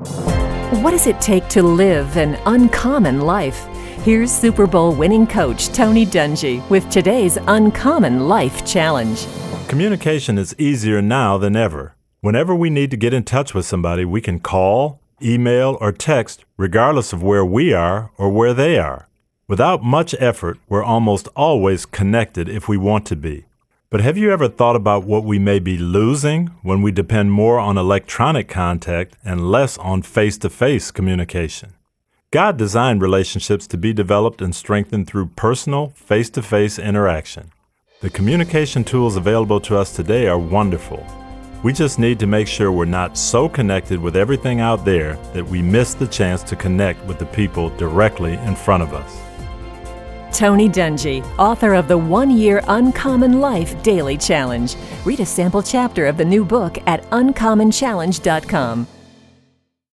What does it take to live an uncommon life? Here's Super Bowl winning coach Tony Dungy with today's Uncommon Life Challenge. Communication is easier now than ever. Whenever we need to get in touch with somebody, we can call, email, or text, regardless of where we are or where they are. Without much effort, we're almost always connected if we want to be. But have you ever thought about what we may be losing when we depend more on electronic contact and less on face to face communication? God designed relationships to be developed and strengthened through personal, face to face interaction. The communication tools available to us today are wonderful. We just need to make sure we're not so connected with everything out there that we miss the chance to connect with the people directly in front of us. Tony Dungy, author of the One Year Uncommon Life Daily Challenge. Read a sample chapter of the new book at uncommonchallenge.com.